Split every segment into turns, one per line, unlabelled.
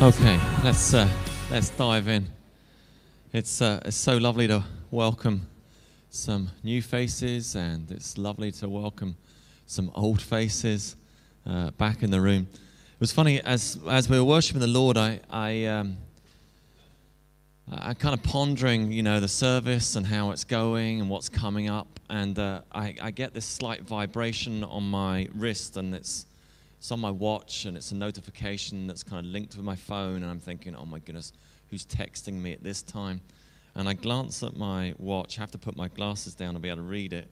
Okay, let's uh, let's dive in. It's uh, it's so lovely to welcome some new faces, and it's lovely to welcome some old faces uh, back in the room. It was funny as as we were worshiping the Lord. I I um, I kind of pondering, you know, the service and how it's going and what's coming up, and uh, I, I get this slight vibration on my wrist, and it's it's on my watch and it's a notification that's kind of linked with my phone and i'm thinking oh my goodness who's texting me at this time? And i glance at my watch I have to put my glasses down to be able to read it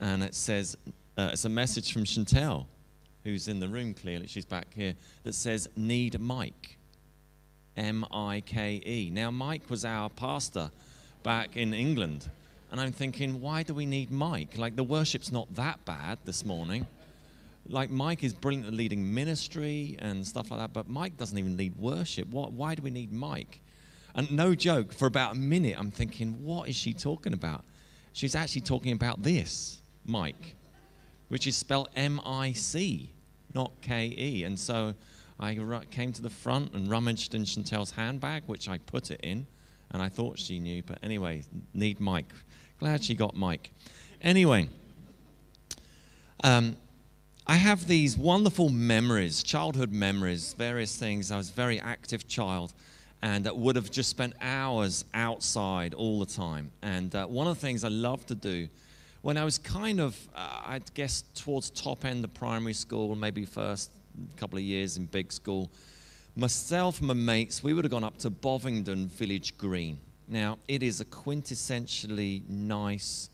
and it says uh, it's a message from chantel who's in the room clearly she's back here that says need mike m-i-k-e now mike was our pastor back in england and i'm thinking why do we need mike? Like the worship's not that bad this morning like Mike is brilliant at leading ministry and stuff like that, but Mike doesn't even lead worship. What, why do we need Mike? And no joke, for about a minute, I'm thinking, what is she talking about? She's actually talking about this, Mike, which is spelled M I C, not K E. And so I came to the front and rummaged in Chantel's handbag, which I put it in, and I thought she knew. But anyway, need Mike. Glad she got Mike. Anyway, um, I have these wonderful memories, childhood memories, various things. I was a very active child and would have just spent hours outside all the time. And uh, one of the things I loved to do when I was kind of, uh, I guess, towards top end of primary school, maybe first couple of years in big school, myself and my mates, we would have gone up to Bovingdon Village Green. Now, it is a quintessentially nice,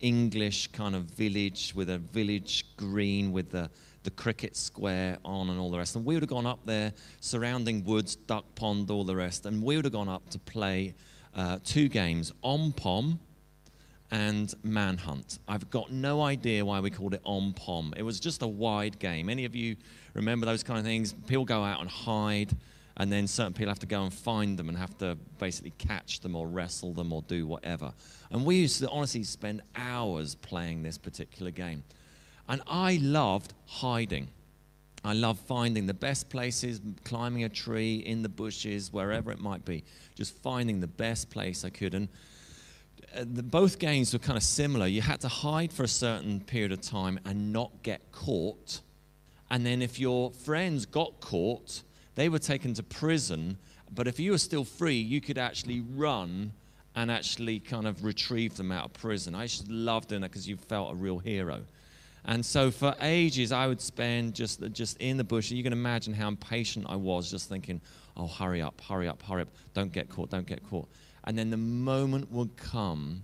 English kind of village with a village green with the, the cricket square on and all the rest. And we would have gone up there, surrounding woods, duck pond, all the rest. And we would have gone up to play uh, two games, Om Pom and Manhunt. I've got no idea why we called it Om Pom. It was just a wide game. Any of you remember those kind of things? People go out and hide and then certain people have to go and find them and have to basically catch them or wrestle them or do whatever. And we used to honestly spend hours playing this particular game. And I loved hiding. I loved finding the best places, climbing a tree, in the bushes, wherever it might be, just finding the best place I could. And uh, the, both games were kind of similar. You had to hide for a certain period of time and not get caught. And then if your friends got caught, they were taken to prison, but if you were still free, you could actually run and actually kind of retrieve them out of prison. I just loved doing that because you felt a real hero. And so for ages, I would spend just, just in the bush. You can imagine how impatient I was, just thinking, oh, hurry up, hurry up, hurry up. Don't get caught, don't get caught. And then the moment would come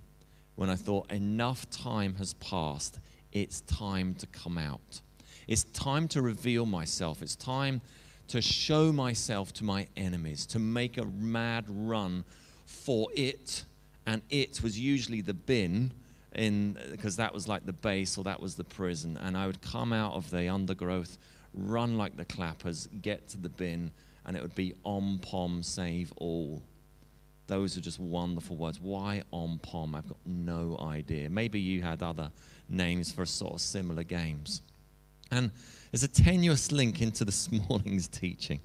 when I thought, enough time has passed. It's time to come out. It's time to reveal myself. It's time to show myself to my enemies, to make a mad run for it. And it was usually the bin in because that was like the base or that was the prison. And I would come out of the undergrowth, run like the clappers, get to the bin, and it would be om pom save all. Those are just wonderful words. Why om pom? I've got no idea. Maybe you had other names for sort of similar games. And there's a tenuous link into this morning's teaching.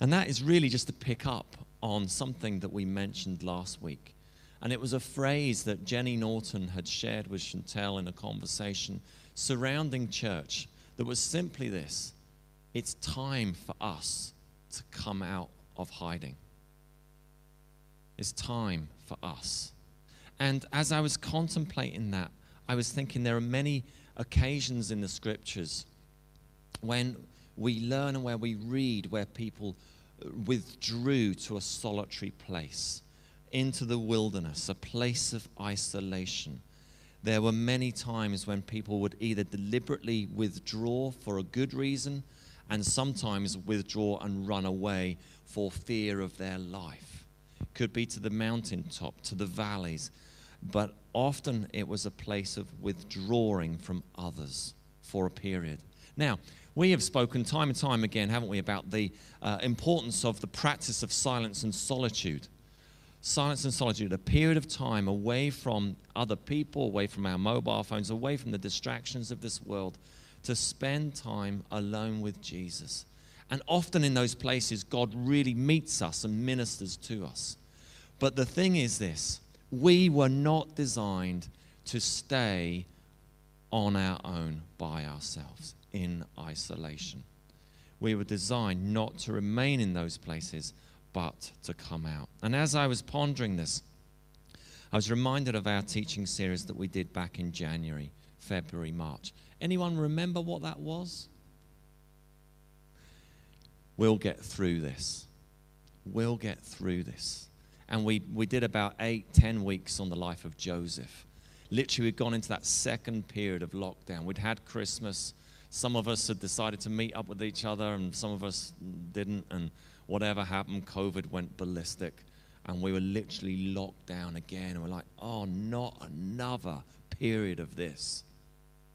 And that is really just to pick up on something that we mentioned last week. And it was a phrase that Jenny Norton had shared with Chantel in a conversation surrounding church that was simply this it's time for us to come out of hiding. It's time for us. And as I was contemplating that, I was thinking there are many occasions in the scriptures when we learn and where we read where people withdrew to a solitary place, into the wilderness, a place of isolation. There were many times when people would either deliberately withdraw for a good reason and sometimes withdraw and run away for fear of their life. Could be to the mountaintop, to the valleys, but often it was a place of withdrawing from others for a period. Now, we have spoken time and time again, haven't we, about the uh, importance of the practice of silence and solitude. Silence and solitude, a period of time away from other people, away from our mobile phones, away from the distractions of this world, to spend time alone with Jesus. And often in those places, God really meets us and ministers to us. But the thing is this we were not designed to stay on our own by ourselves in isolation. We were designed not to remain in those places, but to come out. And as I was pondering this, I was reminded of our teaching series that we did back in January, February, March. Anyone remember what that was? We'll get through this. We'll get through this. And we, we did about eight, ten weeks on the life of Joseph. Literally, we'd gone into that second period of lockdown. We'd had Christmas. Some of us had decided to meet up with each other, and some of us didn't. And whatever happened, COVID went ballistic. And we were literally locked down again. And we're like, oh, not another period of this.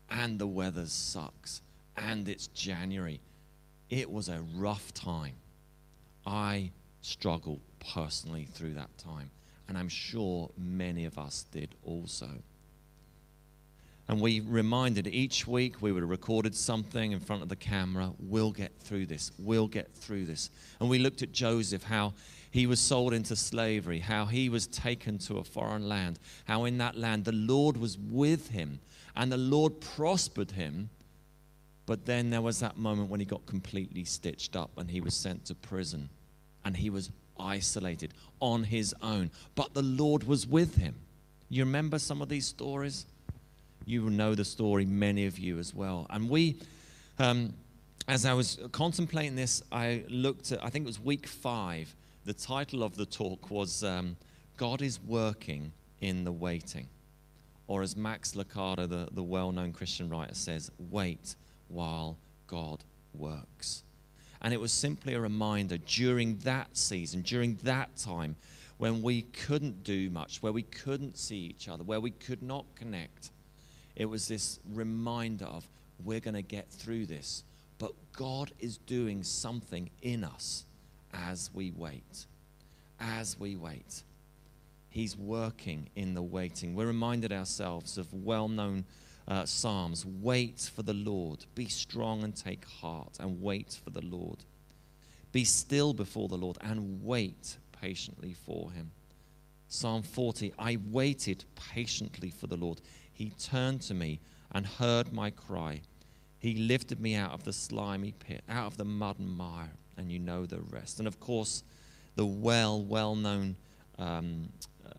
And the weather sucks. And it's January. It was a rough time. I struggled personally through that time. And I'm sure many of us did also. And we reminded each week we would have recorded something in front of the camera. We'll get through this. We'll get through this. And we looked at Joseph, how he was sold into slavery, how he was taken to a foreign land, how in that land the Lord was with him and the Lord prospered him. But then there was that moment when he got completely stitched up and he was sent to prison and he was isolated on his own. But the Lord was with him. You remember some of these stories? You know the story, many of you as well. And we, um, as I was contemplating this, I looked at, I think it was week five. The title of the talk was um, God is Working in the Waiting. Or as Max Lucado, the, the well known Christian writer, says, wait while God works. And it was simply a reminder during that season, during that time, when we couldn't do much, where we couldn't see each other, where we could not connect. It was this reminder of we're going to get through this. But God is doing something in us as we wait. As we wait. He's working in the waiting. We're reminded ourselves of well known uh, Psalms wait for the Lord. Be strong and take heart and wait for the Lord. Be still before the Lord and wait patiently for him. Psalm 40 I waited patiently for the Lord. He turned to me and heard my cry. He lifted me out of the slimy pit, out of the mud and mire, and you know the rest. And of course, the well, well known um,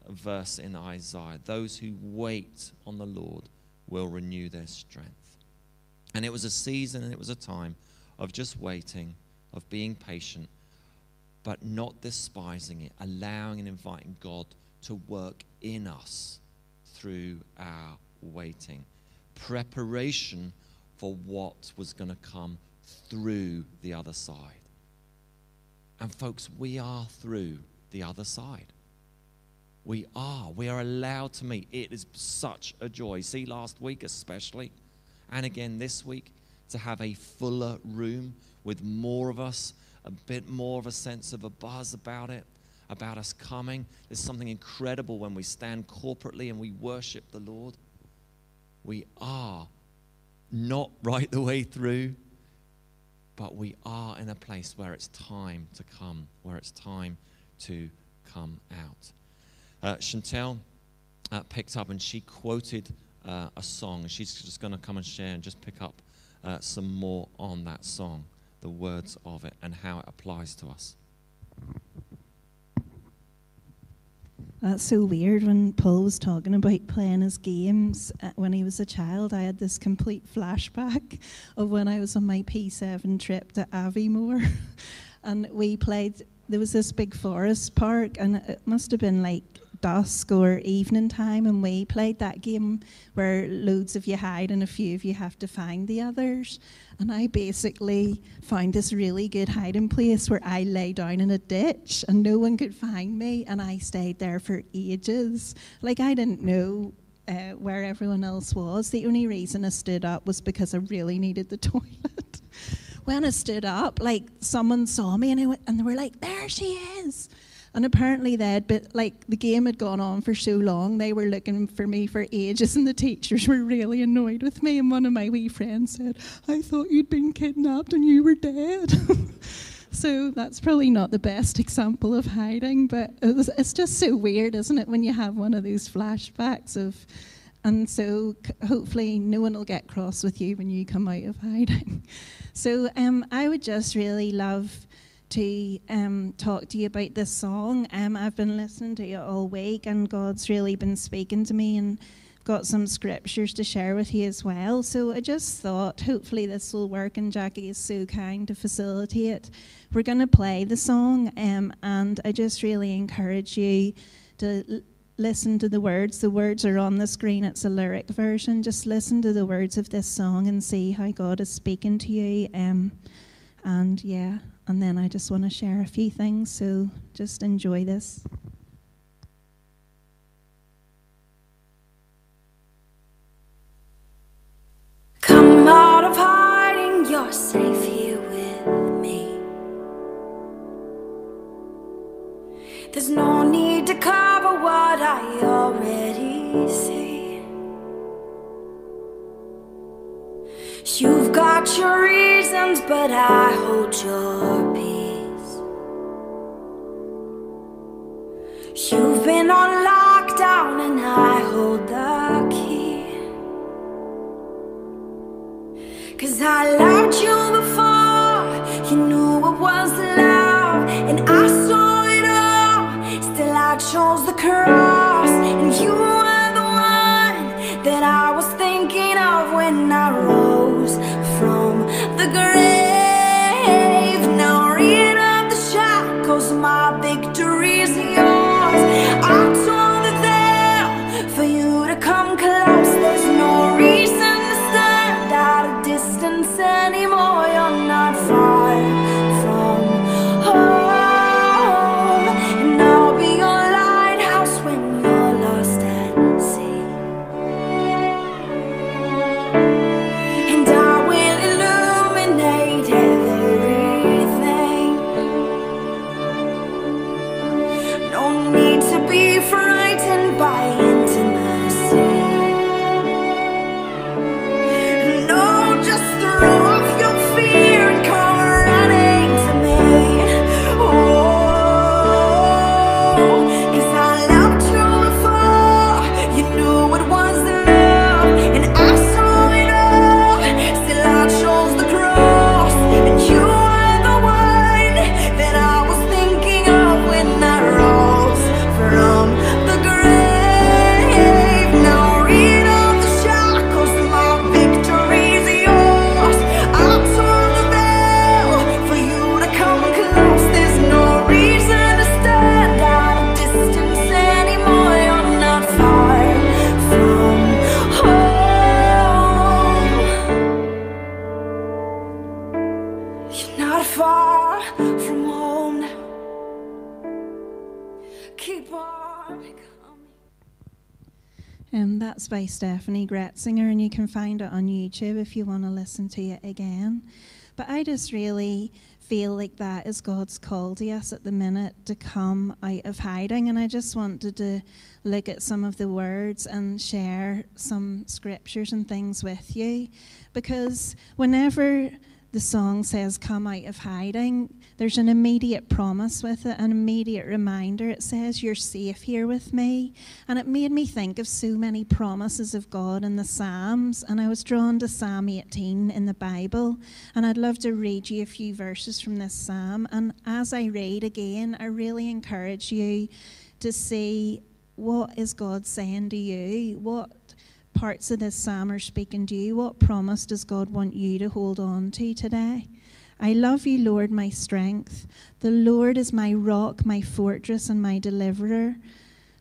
verse in Isaiah those who wait on the Lord will renew their strength. And it was a season and it was a time of just waiting, of being patient, but not despising it, allowing and inviting God to work in us through our waiting. Preparation for what was going to come through the other side. And folks, we are through the other side. We are. We are allowed to meet. It is such a joy. See, last week especially, and again this week, to have a fuller room with more of us, a bit more of a sense of a buzz about it, about us coming. There's something incredible when we stand corporately and we worship the Lord. We are not right the way through, but we are in a place where it's time to come, where it's time to come out uh, Chantel uh, picked up and she quoted uh, a song. She's just going to come and share and just pick up uh, some more on that song, the words of it, and how it applies to us.
That's so weird when Paul was talking about playing his games uh, when he was a child. I had this complete flashback of when I was on my P7 trip to Aviemore and we played. There was this big forest park, and it must have been like dusk or evening time, and we played that game where loads of you hide and a few of you have to find the others. And I basically found this really good hiding place where I lay down in a ditch and no one could find me, and I stayed there for ages. Like, I didn't know uh, where everyone else was. The only reason I stood up was because I really needed the toilet. when I stood up, like someone saw me and, went, and they were like, "There she is," And apparently they'd been like the game had gone on for so long, they were looking for me for ages, and the teachers were really annoyed with me. And one of my wee friends said, I thought you'd been kidnapped and you were dead. so that's probably not the best example of hiding, but it was, it's just so weird, isn't it, when you have one of those flashbacks of and so hopefully no one will get cross with you when you come out of hiding. so um, I would just really love to um, talk to you about this song. Um, I've been listening to it all week, and God's really been speaking to me and got some scriptures to share with you as well. So I just thought, hopefully, this will work, and Jackie is so kind to facilitate. We're going to play the song, um, and I just really encourage you to l- listen to the words. The words are on the screen, it's a lyric version. Just listen to the words of this song and see how God is speaking to you. Um, and yeah, and then I just want to share a few things, so just enjoy this.
Come out of hiding, you're safe here with me. There's no need to cover what I already see. You've got your reasons, but I hold your peace. You've been on lockdown, and I hold the key. Cause I loved you before you knew it was love, and I saw it all. Still, I chose the cross,
Steffany Gretzinger, and you can find it on YouTube if you want to listen to it again. But I just really feel like that is God's call to us at the minute to come out of hiding. And I just wanted to look at some of the words and share some scriptures and things with you. Because whenever the song says, Come out of hiding, there's an immediate promise with it, an immediate reminder. It says, You're safe here with me. And it made me think of so many promises of God in the Psalms. And I was drawn to Psalm 18 in the Bible. And I'd love to read you a few verses from this Psalm. And as I read again, I really encourage you to see what is God saying to you? What parts of this psalm are speaking to you? What promise does God want you to hold on to today? I love you, Lord, my strength. The Lord is my rock, my fortress, and my deliverer.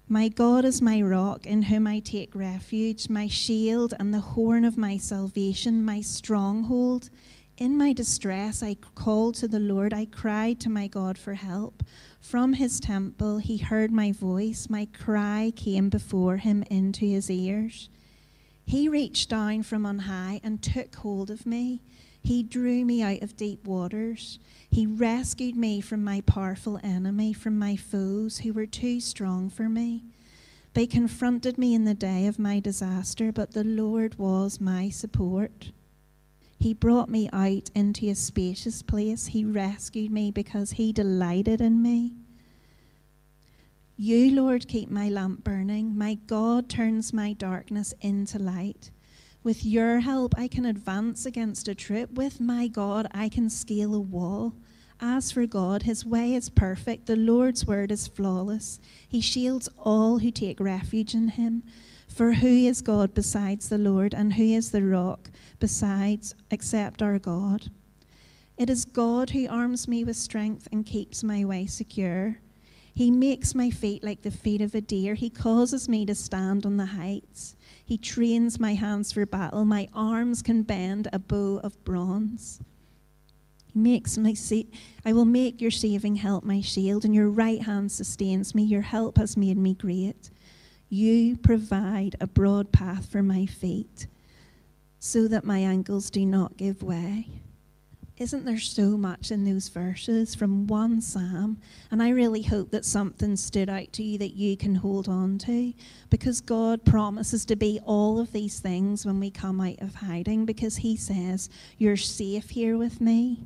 My God is my rock in whom I take refuge, my shield and the horn of my salvation, my stronghold. In my distress, I called to the Lord. I cried to my God for help. From his temple, he heard my voice. My cry came before him into his ears. He reached down from on high and took hold of me. He drew me out of deep waters. He rescued me from my powerful enemy, from my foes who were too strong for me. They confronted me in the day of my disaster, but the Lord was my support. He brought me out into a spacious place. He rescued me because He delighted in me. You, Lord, keep my lamp burning. My God turns my darkness into light. With your help, I can advance against a troop. With my God, I can scale a wall. As for God, his way is perfect. The Lord's word is flawless. He shields all who take refuge in him. For who is God besides the Lord, and who is the rock besides except our God? It is God who arms me with strength and keeps my way secure. He makes my feet like the feet of a deer. He causes me to stand on the heights. He trains my hands for battle. My arms can bend a bow of bronze. He makes my sa- I will make your saving help my shield, and your right hand sustains me. Your help has made me great. You provide a broad path for my feet, so that my ankles do not give way. Isn't there so much in those verses from one psalm? And I really hope that something stood out to you that you can hold on to because God promises to be all of these things when we come out of hiding because He says, You're safe here with me.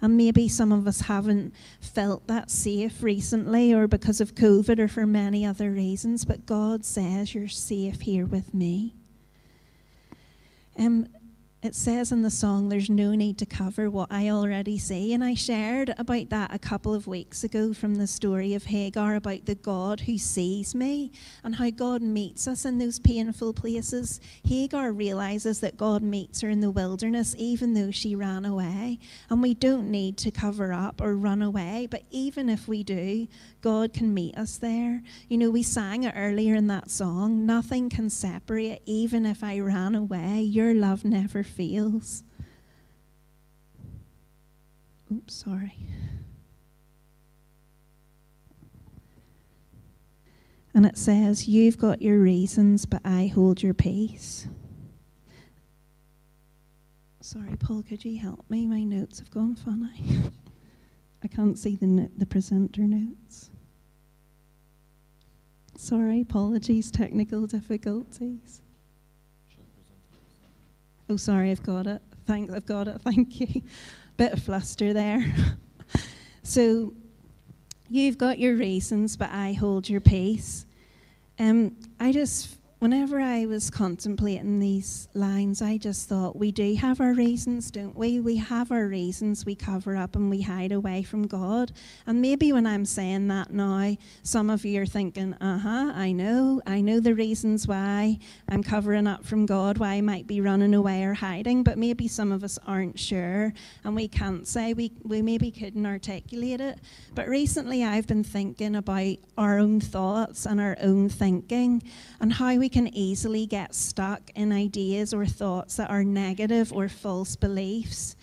And maybe some of us haven't felt that safe recently or because of COVID or for many other reasons, but God says, You're safe here with me. Um, it says in the song, there's no need to cover what I already say. And I shared about that a couple of weeks ago from the story of Hagar about the God who sees me and how God meets us in those painful places. Hagar realizes that God meets her in the wilderness, even though she ran away. And we don't need to cover up or run away, but even if we do, God can meet us there. You know, we sang it earlier in that song nothing can separate, even if I ran away. Your love never fails. Oops, sorry. And it says, You've got your reasons, but I hold your peace. Sorry, Paul, could you help me? My notes have gone funny. I can't see the, the presenter notes. Sorry, apologies, technical difficulties. Oh, sorry, I've got it. Thank, I've got it. Thank you. Bit of fluster there. so, you've got your reasons, but I hold your peace. Um, I just, whenever I was contemplating these lines, I just thought we do have our reasons, don't we? We have our reasons. We cover up and we hide away from God. And maybe when I'm saying that now, some of you are thinking, uh huh, I know. I know the reasons why I'm covering up from God, why I might be running away or hiding. But maybe some of us aren't sure and we can't say. We, we maybe couldn't articulate it. But recently I've been thinking about our own thoughts and our own thinking and how we can easily get stuck in ideas or thoughts that are negative or false beliefs.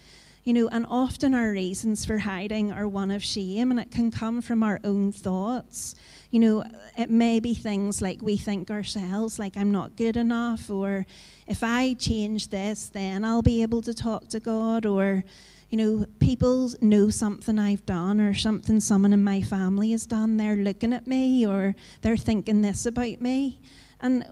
You know, and often our reasons for hiding are one of shame, and it can come from our own thoughts. You know, it may be things like we think ourselves, like I'm not good enough, or if I change this, then I'll be able to talk to God, or you know, people know something I've done or something someone in my family has done. They're looking at me or they're thinking this about me. And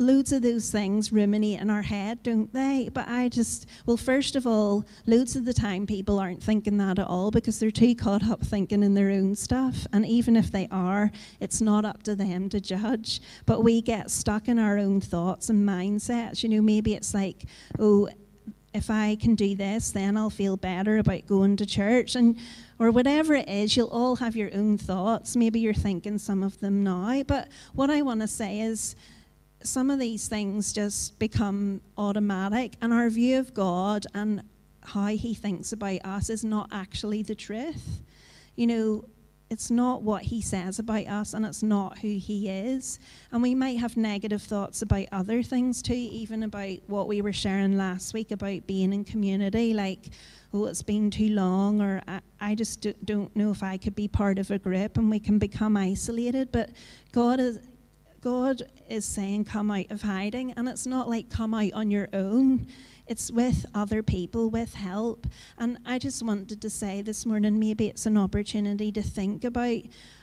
loads of those things ruminate in our head, don't they? But I just, well, first of all, loads of the time people aren't thinking that at all because they're too caught up thinking in their own stuff. And even if they are, it's not up to them to judge. But we get stuck in our own thoughts and mindsets. You know, maybe it's like, oh, if I can do this, then I'll feel better about going to church. And or whatever it is, you'll all have your own thoughts. Maybe you're thinking some of them now. But what I want to say is some of these things just become automatic, and our view of God and how He thinks about us is not actually the truth. You know, it's not what He says about us, and it's not who He is. And we might have negative thoughts about other things too, even about what we were sharing last week about being in community, like, oh, it's been too long, or I, just do, don't know if I could be part of a group, and we can become isolated. But God is God is saying, come out of hiding. And it's not like come out on your own. It's with other people, with help. And I just wanted to say this morning maybe it's an opportunity to think about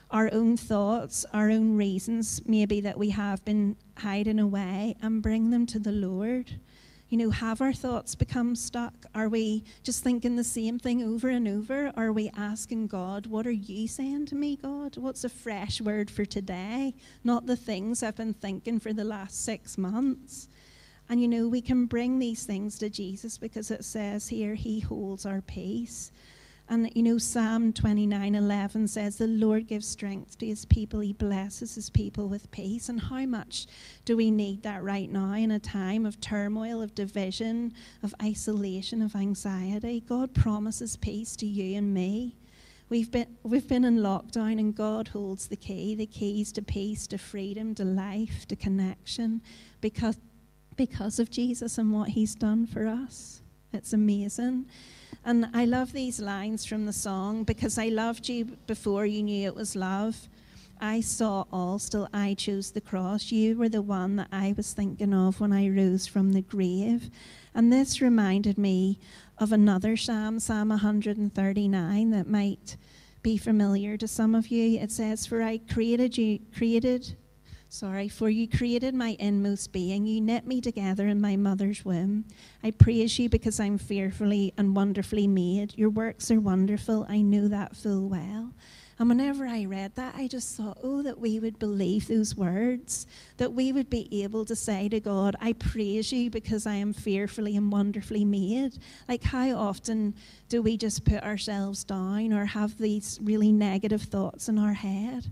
our own thoughts, our own reasons, maybe that we have been hiding away, and bring them to the Lord. You know, have our thoughts become stuck? Are we just thinking the same thing over and over? Are we asking God, What are you saying to me, God? What's a fresh word for today? Not the things I've been thinking for the last six months. And you know, we can bring these things to Jesus because it says here, He holds our peace. And you know, Psalm 29 11 says, The Lord gives strength to his people, he blesses his people with peace. And how much do we need that right now in a time of turmoil, of division, of isolation, of anxiety? God promises peace to you and me. We've been, we've been in lockdown, and God holds the key the keys to peace, to freedom, to life, to connection, because, because of Jesus and what he's done for us. It's amazing. And I love these lines from the song because I loved you before you knew it was love. I saw all, still I chose the cross. You were the one that I was thinking of when I rose from the grave. And this reminded me of another psalm, Psalm 139, that might be familiar to some of you. It says, For I created you, created Sorry, for you created my inmost being. You knit me together in my mother's womb. I praise you because I'm fearfully and wonderfully made. Your works are wonderful. I know that full well. And whenever I read that, I just thought, oh, that we would believe those words, that we would be able to say to God, I praise you because I am fearfully and wonderfully made. Like, how often do we just put ourselves down or have these really negative thoughts in our head?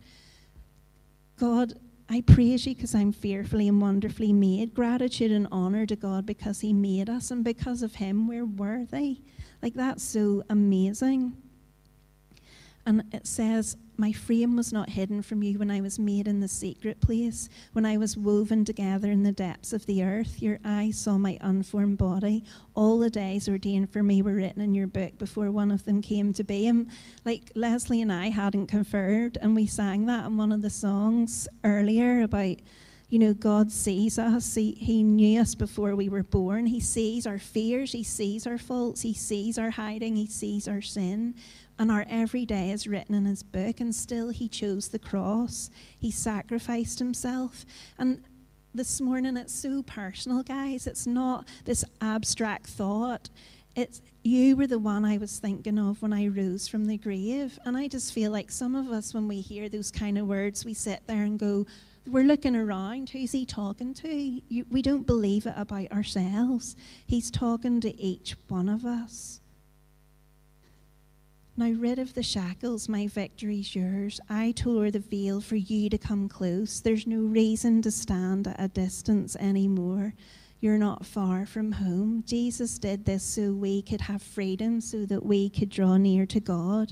God, I praise you because I'm fearfully and wonderfully made. Gratitude and honor to God because He made us, and because of Him, we're worthy. Like, that's so amazing. And it says, My frame was not hidden from you when I was made in the secret place, when I was woven together in the depths of the earth. Your eyes saw my unformed body. All the days ordained for me were written in your book before one of them came to be. And like Leslie and I hadn't conferred, and we sang that in one of the songs earlier about you know, God sees us. He, he knew us before we were born. He sees our fears. He sees our faults. He sees our hiding. He sees our sin and our everyday is written in his book, and still he chose the cross. He sacrificed himself. And this morning it's so personal, guys. It's not this abstract thought. It's you were the one I was thinking of when I rose from the grave. And I just feel like some of us, when we hear those kind of words, we sit there and go, we're looking around. Who's he talking to? You, we don't believe it about ourselves. He's talking to each one of us. Now, rid of the shackles, my victory's yours. I tore the veil for you to come close. There's no reason to stand at a distance anymore. You're not far from home. Jesus did this so we could have freedom, so that we could draw near to God.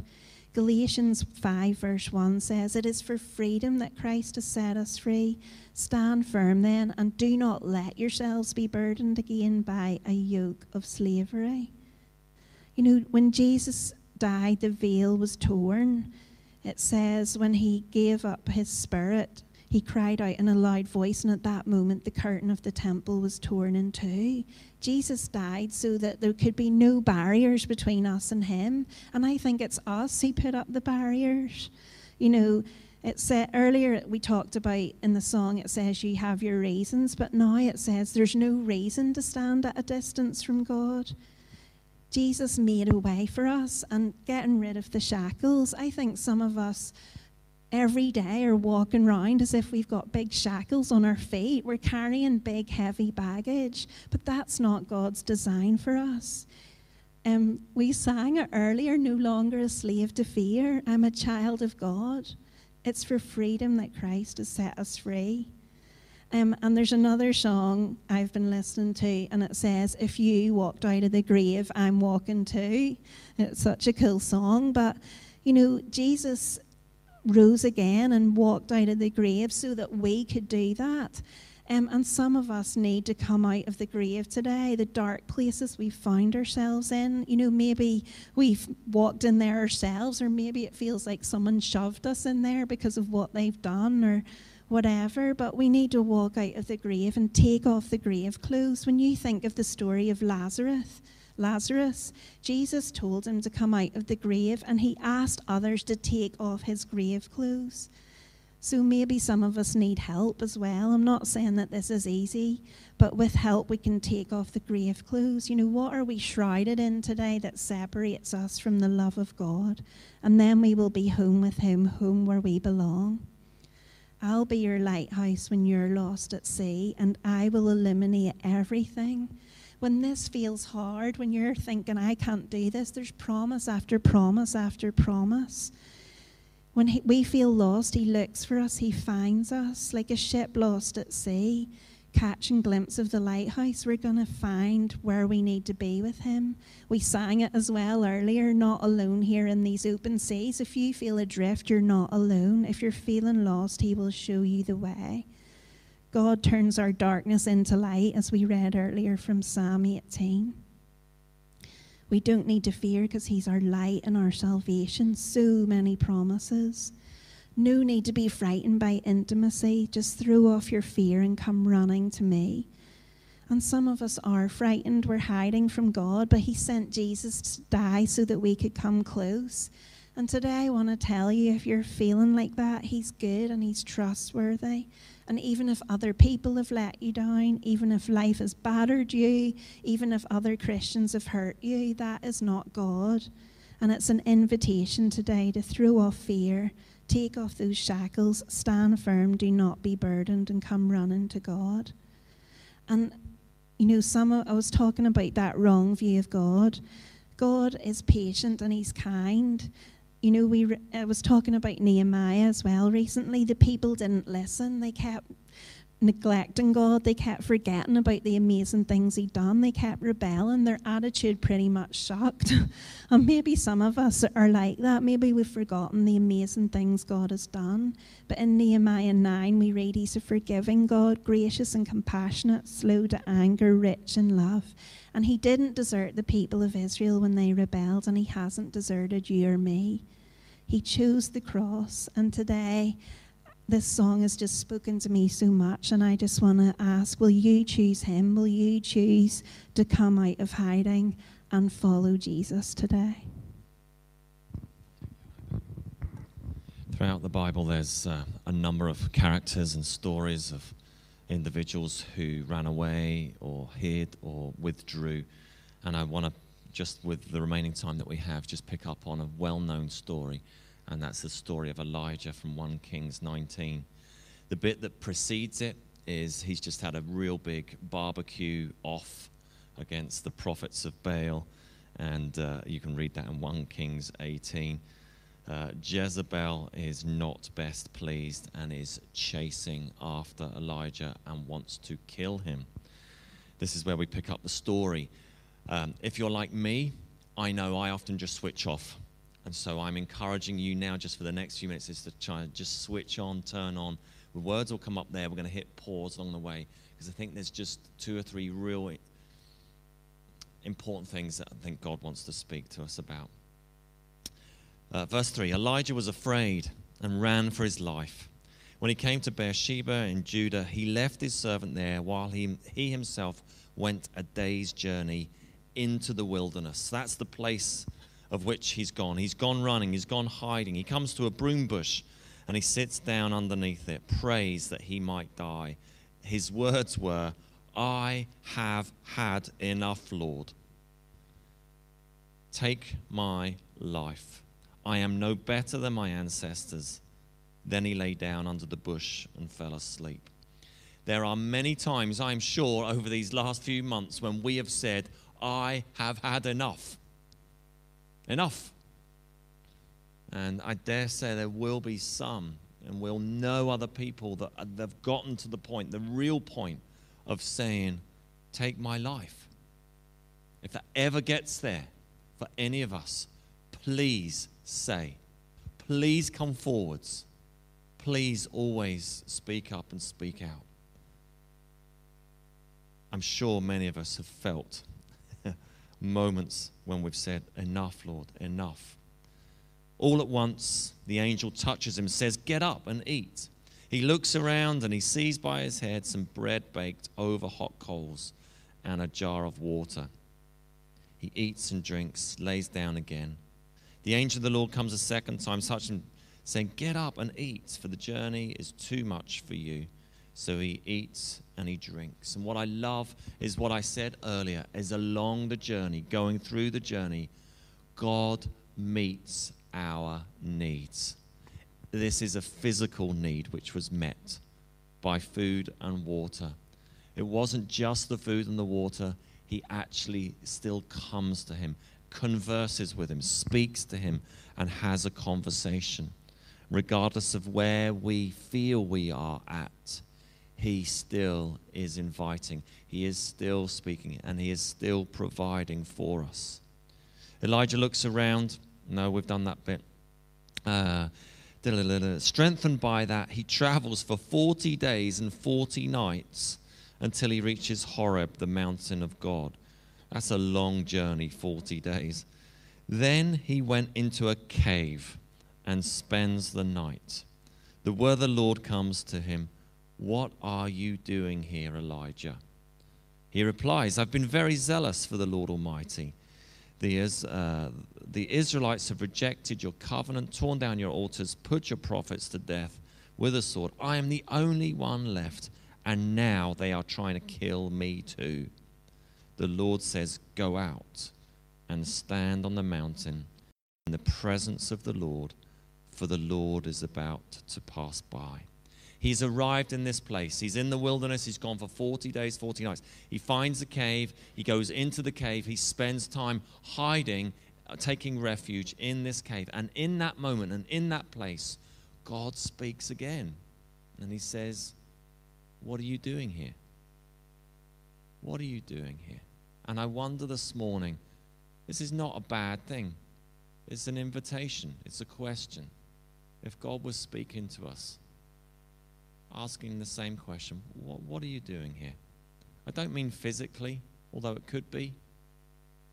Galatians 5, verse 1 says, It is for freedom that Christ has set us free. Stand firm then, and do not let yourselves be burdened again by a yoke of slavery. You know, when Jesus died, the veil was torn. It says when he gave up his spirit, he cried out in a loud voice, and at that moment the curtain of the temple was torn in two. Jesus died so that there could be no barriers between us and him. And I think it's us who put up the barriers. You know, it said earlier we talked about in the song it says you have your reasons, but now it says there's no reason to stand at a distance from God. Jesus made a way for us and getting rid of the shackles. I think some of us every day are walking around as if we've got big shackles on our feet. We're carrying big, heavy baggage, but that's not God's design for us. Um, we sang it earlier no longer a slave to fear. I'm a child of God. It's for freedom that Christ has set us free. Um, and there's another song I've been listening to, and it says, If you walked out of the grave, I'm walking too. It's such a cool song. But, you know, Jesus rose again and walked out of the grave so that we could do that. Um, and some of us need to come out of the grave today, the dark places we found ourselves in. You know, maybe we've walked in there ourselves, or maybe it feels like someone shoved us in there because of what they've done, or whatever, but we need to walk out of the grave and take off the grave clothes. When you think of the story of Lazarus, Lazarus, Jesus told him to come out of the grave and he asked others to take off his grave clothes. So maybe some of us need help as well. I'm not saying that this is easy, but with help we can take off the grave clothes. You know, what are we shrouded in today that separates us from the love of God? And then we will be home with Him, home where we belong. I'll be your lighthouse when you're lost at sea, and I will illuminate everything. When this feels hard, when you're thinking, I can't do this, there's promise after promise after promise. When he, we feel lost, He looks for us, He finds us like a ship lost at sea. Catching glimpse of the lighthouse, we're going to find where we need to be with Him. We sang it as well earlier, not alone here in these open seas. If you feel adrift, you're not alone. If you're feeling lost, He will show you the way. God turns our darkness into light, as we read earlier from Psalm 18. We don't need to fear because He's our light and our salvation. So many promises. No need to be frightened by intimacy. Just throw off your fear and come running to me. And some of us are frightened. We're hiding from God, but He sent Jesus to die so that we could come close. And today I want to tell you if you're feeling like that, He's good and He's trustworthy. And even if other people have let you down, even if life has battered you, even if other Christians have hurt you, that is not God. And it's an invitation today to throw off fear, take off those shackles, stand firm, do not be burdened, and come running to God. And, you know, some I was talking about that wrong view of God. God is patient and He's kind you know, we I was talking about Nehemiah as well recently. The people didn't listen. They kept neglecting God. They kept forgetting about the amazing things He'd done. They kept rebelling. Their attitude pretty much shocked. and maybe some of us are like that. Maybe we've forgotten the amazing things God has done. But in Nehemiah 9, we read He's a forgiving God, gracious and compassionate, slow to anger, rich in love. And He didn't desert the people of Israel when they rebelled, and He hasn't deserted you or me. He chose the cross. And today, this song has just spoken to me so much. And I just want to ask will you choose Him? Will you choose to come out of hiding and follow Jesus today?
Throughout the Bible, there's uh, a number of characters and stories of individuals who ran away or hid or withdrew. And I want to just with the remaining time that we have, just pick up on a well known story, and that's the story of Elijah from 1 Kings 19. The bit that precedes it is he's just had a real big barbecue off against the prophets of Baal, and uh, you can read that in 1 Kings 18. Uh, Jezebel is not best pleased and is chasing after Elijah and wants to kill him. This is where we pick up the story. Um, if you're like me, I know I often just switch off. And so I'm encouraging you now, just for the next few minutes, is to try and just switch on, turn on. The words will come up there. We're going to hit pause along the way because I think there's just two or three real important things that I think God wants to speak to us about. Uh, verse 3 Elijah was afraid and ran for his life. When he came to Beersheba in Judah, he left his servant there while he, he himself went a day's journey into the wilderness. That's the place of which he's gone. He's gone running, he's gone hiding. He comes to a broom bush and he sits down underneath it, prays that he might die. His words were, I have had enough, Lord. Take my life. I am no better than my ancestors. Then he lay down under the bush and fell asleep. There are many times, I'm sure, over these last few months when we have said, I have had enough. Enough. And I dare say there will be some, and we'll know other people uh, that have gotten to the point, the real point of saying, Take my life. If that ever gets there for any of us, please say, please come forwards. Please always speak up and speak out. I'm sure many of us have felt moments when we've said, Enough, Lord, enough. All at once, the angel touches him, says, Get up and eat. He looks around and he sees by his head some bread baked over hot coals and a jar of water. He eats and drinks, lays down again. The angel of the Lord comes a second time, touching saying, Get up and eat, for the journey is too much for you. So he eats and he drinks. And what I love is what I said earlier is along the journey, going through the journey, God meets our needs. This is a physical need which was met by food and water. It wasn't just the food and the water, he actually still comes to him, converses with him, speaks to him, and has a conversation. Regardless of where we feel we are at, he still is inviting. He is still speaking, and he is still providing for us. Elijah looks around. No, we've done that bit. Uh, strengthened by that, he travels for 40 days and 40 nights until he reaches Horeb, the mountain of God. That's a long journey, 40 days. Then he went into a cave and spends the night. The word of the Lord comes to him What are you doing here, Elijah? He replies, I've been very zealous for the Lord Almighty. The, uh, the Israelites have rejected your covenant, torn down your altars, put your prophets to death with a sword. I am the only one left and now they are trying to kill me too. The Lord says, Go out and stand on the mountain in the presence of the Lord, for the Lord is about to pass by. He's arrived in this place. He's in the wilderness. He's gone for 40 days, 40 nights. He finds a cave. He goes into the cave. He spends time hiding, uh, taking refuge in this cave. And in that moment and in that place, God speaks again. And he says, what are you doing here? What are you doing here? And I wonder this morning, this is not a bad thing. It's an invitation, it's a question. If God was speaking to us, asking the same question, what, what are you doing here? I don't mean physically, although it could be.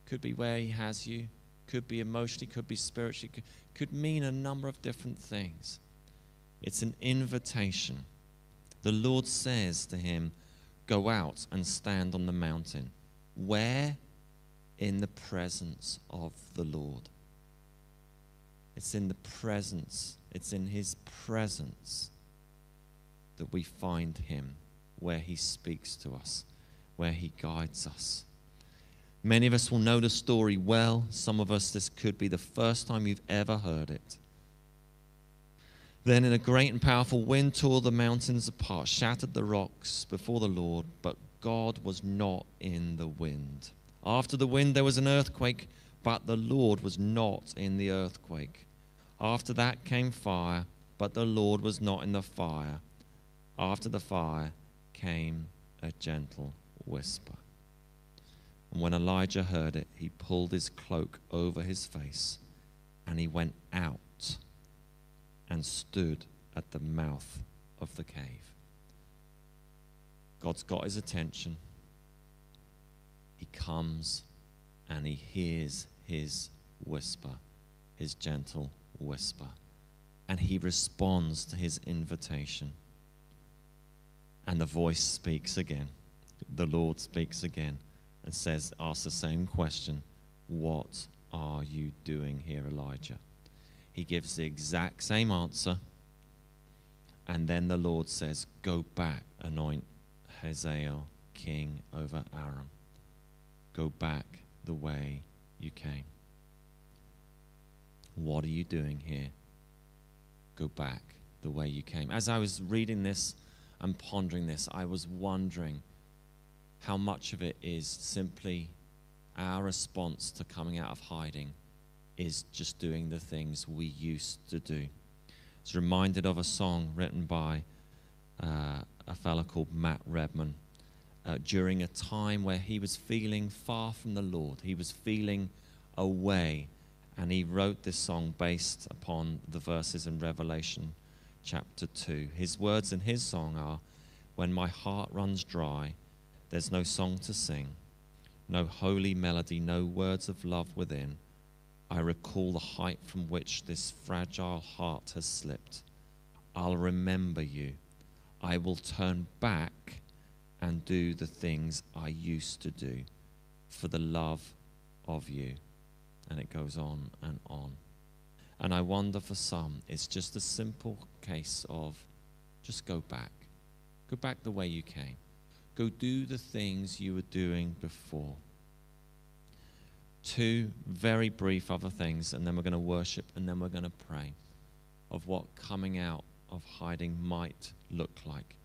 Could be where He has you, could be emotionally, could be spiritually, could, could mean a number of different things. It's an invitation the Lord says to him, Go out and stand on the mountain. Where? In the presence of the Lord. It's in the presence, it's in his presence that we find him, where he speaks to us, where he guides us. Many of us will know the story well. Some of us, this could be the first time you've ever heard it. Then, in a great and powerful wind, tore the mountains apart, shattered the rocks before the Lord, but God was not in the wind. After the wind, there was an earthquake, but the Lord was not in the earthquake. After that came fire, but the Lord was not in the fire. After the fire came a gentle whisper. And when Elijah heard it, he pulled his cloak over his face and he went out and stood at the mouth of the cave. God's got his attention. He comes and he hears his whisper, his gentle whisper, and he responds to his invitation. And the voice speaks again. The Lord speaks again and says, asks the same question What are you doing here, Elijah? He gives the exact same answer. And then the Lord says, Go back, anoint Hazael king over Aram. Go back the way you came. What are you doing here? Go back the way you came. As I was reading this and pondering this, I was wondering how much of it is simply our response to coming out of hiding is just doing the things we used to do. I was reminded of a song written by uh, a fellow called Matt Redman uh, during a time where he was feeling far from the Lord. He was feeling away. And he wrote this song based upon the verses in Revelation chapter 2. His words in his song are When my heart runs dry, there's no song to sing, no holy melody, no words of love within. I recall the height from which this fragile heart has slipped. I'll remember you I will turn back and do the things I used to do for the love of you. And it goes on and on. And I wonder for some, it's just a simple case of just go back. Go back the way you came. Go do the things you were doing before. Two very brief other things, and then we're going to worship, and then we're going to pray of what coming out of hiding might look like.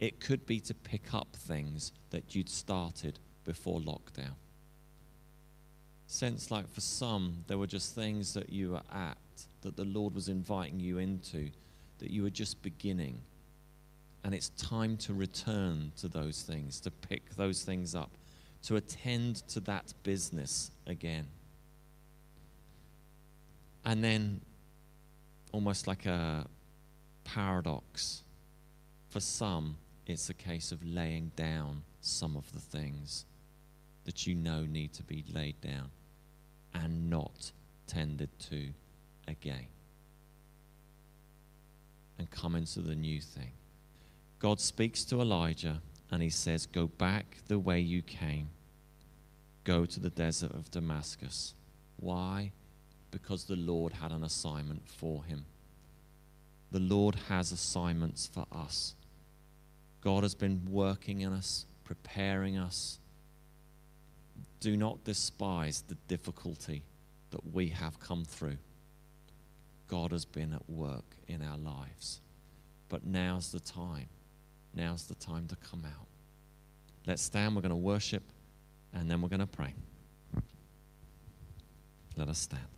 It could be to pick up things that you'd started before lockdown. Sense like for some, there were just things that you were at, that the Lord was inviting you into, that you were just beginning. And it's time to return to those things, to pick those things up, to attend to that business again. And then, almost like a paradox, for some, it's a case of laying down some of the things that you know need to be laid down and not tended to again. And come into the new thing. God speaks to Elijah and he says, Go back the way you came. Go to the desert of Damascus. Why? Because the Lord had an assignment for him. The Lord has assignments for us. God has been working in us, preparing us. Do not despise the difficulty that we have come through. God has been at work in our lives. But now's the time. Now's the time to come out. Let's stand. We're going to worship and then we're going to pray. Let us stand.